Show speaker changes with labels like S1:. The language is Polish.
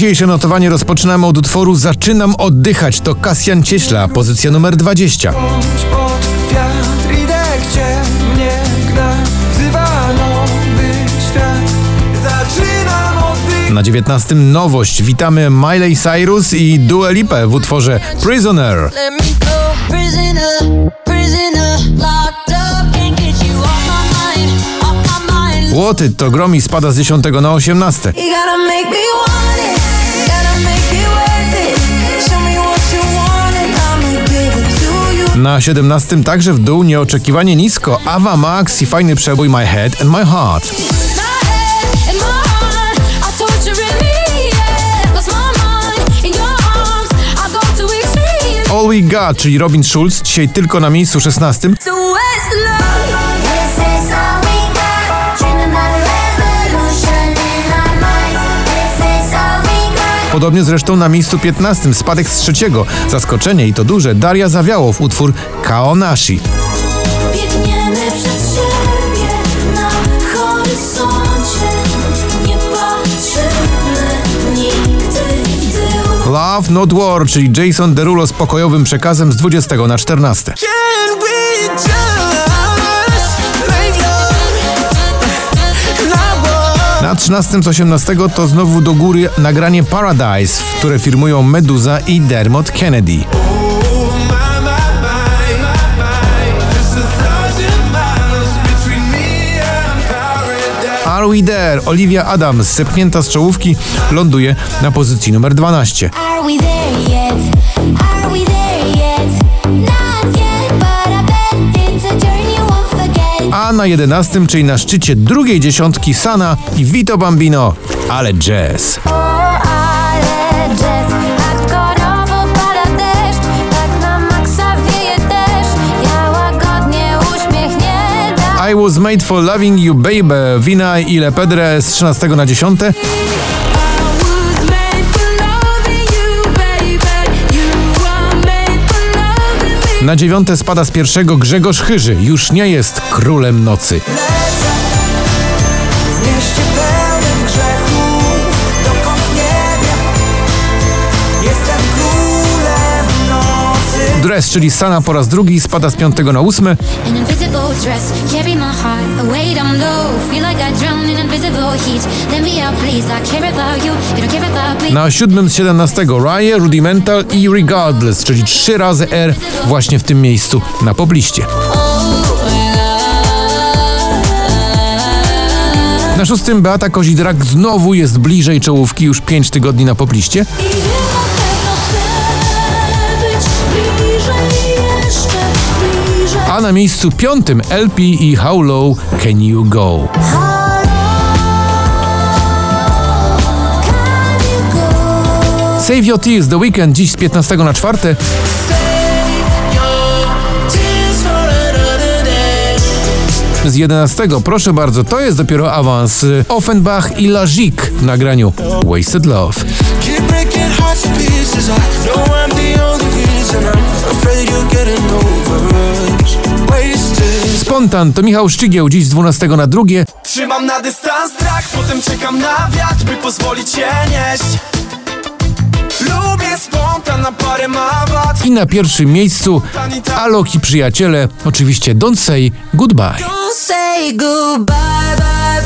S1: Dzisiejsze notowanie rozpoczynamy od utworu Zaczynam oddychać. To Kasjan Cieśla, pozycja numer 20.
S2: Bądź pod wiatr idę, gdzie mnie gna Wzywa nowy świat Zaczynam oddychać
S1: Na 19 nowość. Witamy Miley Cyrus i Dua Lipa w utworze Prisoner. Łoty to gromi spada z 10 na 18.
S3: You gotta make me want it, gotta make it worth it. Show me what you want and I'ma give it to you.
S1: Na 17 także w dół nieoczekiwanie nisko. Ava Max i fajny przebój My Head and My Heart. All We Got, czyli Robin Schulz, dzisiaj tylko na miejscu 16. Podobnie zresztą na miejscu 15, spadek z trzeciego. Zaskoczenie i to duże. Daria Zawiałow, utwór Kaonashi.
S3: Biegniemy przed siebie na horyzoncie. Nie patrzymy nigdy w tył.
S1: Love Not War, czyli Jason Derulo z pokojowym przekazem z 20 na 14. 13 z 18 to znowu do góry nagranie Paradise, które firmują Meduza i Dermot Kennedy. Are We There? Olivia Adams, zepchnięta z czołówki, ląduje na pozycji numer 12.
S4: A
S1: na 11, czyli na szczycie drugiej dziesiątki Sana i Vito Bambino, ale jazz.
S4: Tak.
S1: I Was Made for Loving You Baby, Wina i Le Pedre z 13 na 10. Na dziewiąte spada z pierwszego Grzegorz Chyży, już nie jest królem nocy. Dress, czyli Sana po raz drugi spada z piątego na ósmy. Na siódmym z 17 Rye, Rudimental i Regardless, czyli trzy razy R właśnie w tym miejscu na pobliście. Na szóstym Beata Kozidrak znowu jest bliżej czołówki już 5 tygodni na pobliście.
S3: Na
S1: miejscu piątym LP i How Low Can You Go. Save Your Tears The Weekend dziś z 15 na 4.
S2: Save your tears for another day
S1: Z 11 proszę bardzo, to jest dopiero awans. Offenbach i Lazik w nagraniu Wasted Love. Spontan to Michał Szczygieł dziś z 12 na drugie.
S2: Trzymam na dystans strach, potem czekam na wiatr, by pozwolić się nieść Lubię spontan, na parę ma wad
S1: I na pierwszym miejscu Alok i przyjaciele, oczywiście Don't Say Goodbye.
S3: Don't say goodbye, bye.